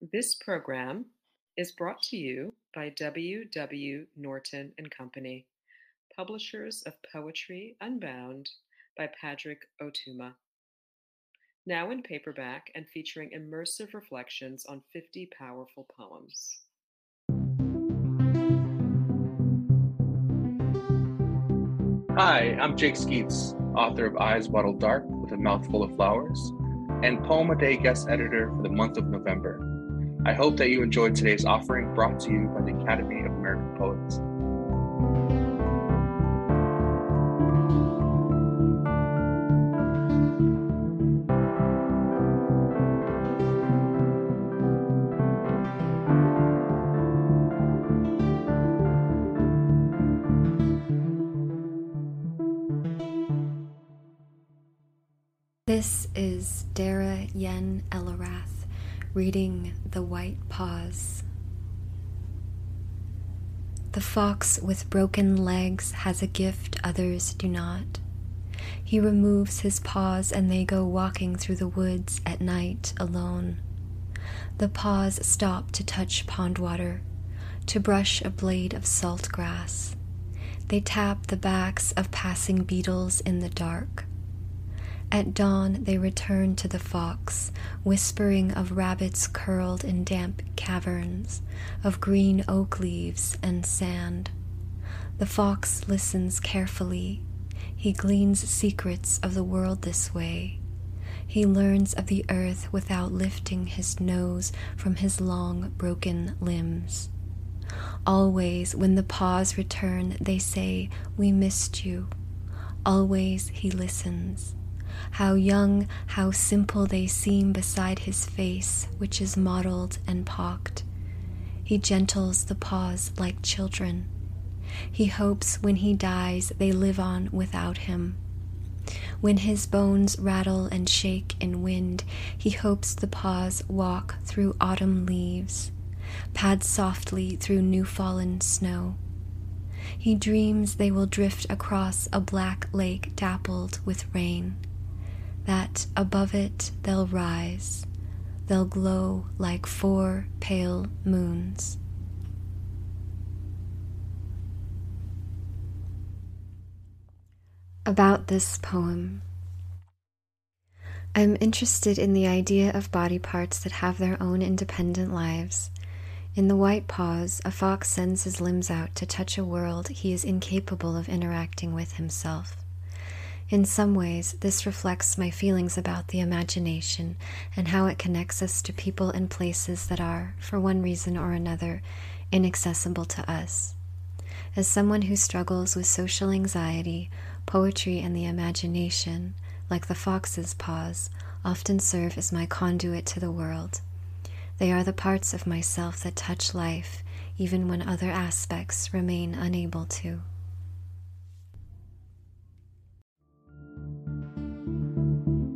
This program is brought to you by W. W. Norton and Company, publishers of Poetry Unbound by Padraig Ó Tuama. Now in paperback and featuring immersive reflections on 50 powerful poems. Hi, I'm Jake Skeets, author of Eyes Bottled Dark with a Mouthful of Flowers, and Poem a Day guest editor for the month of November. I hope that you enjoyed today's offering brought to you by the Academy of American Poets. This is Dara Yen Elerath reading The White Paws. The fox with broken legs has a gift others do not. He removes his paws and they go walking through the woods at night alone. The paws stop to touch pond water, to brush a blade of salt grass. They tap the backs of passing beetles in the dark. At dawn, they return to the fox, whispering of rabbits curled in damp caverns, of green oak leaves and sand. The fox listens carefully. He gleans secrets of the world this way. He learns of the earth without lifting his nose from his long, broken limbs. Always, when the paws return, they say, We missed you. Always he listens. How young, how simple they seem beside his face, which is mottled and pocked. He gentles the paws like children. He hopes when he dies they live on without him. When his bones rattle and shake in wind, he hopes the paws walk through autumn leaves, pad softly through new fallen snow. He dreams they will drift across a black lake dappled with rain that above it they'll rise, they'll glow like four pale moons. About this poem. I'm interested in the idea of body parts that have their own independent lives. In The White Paws, a fox sends his limbs out to touch a world he is incapable of interacting with himself. In some ways, this reflects my feelings about the imagination and how it connects us to people and places that are, for one reason or another, inaccessible to us. As someone who struggles with social anxiety, poetry and the imagination, like the fox's paws, often serve as my conduit to the world. They are the parts of myself that touch life, even when other aspects remain unable to.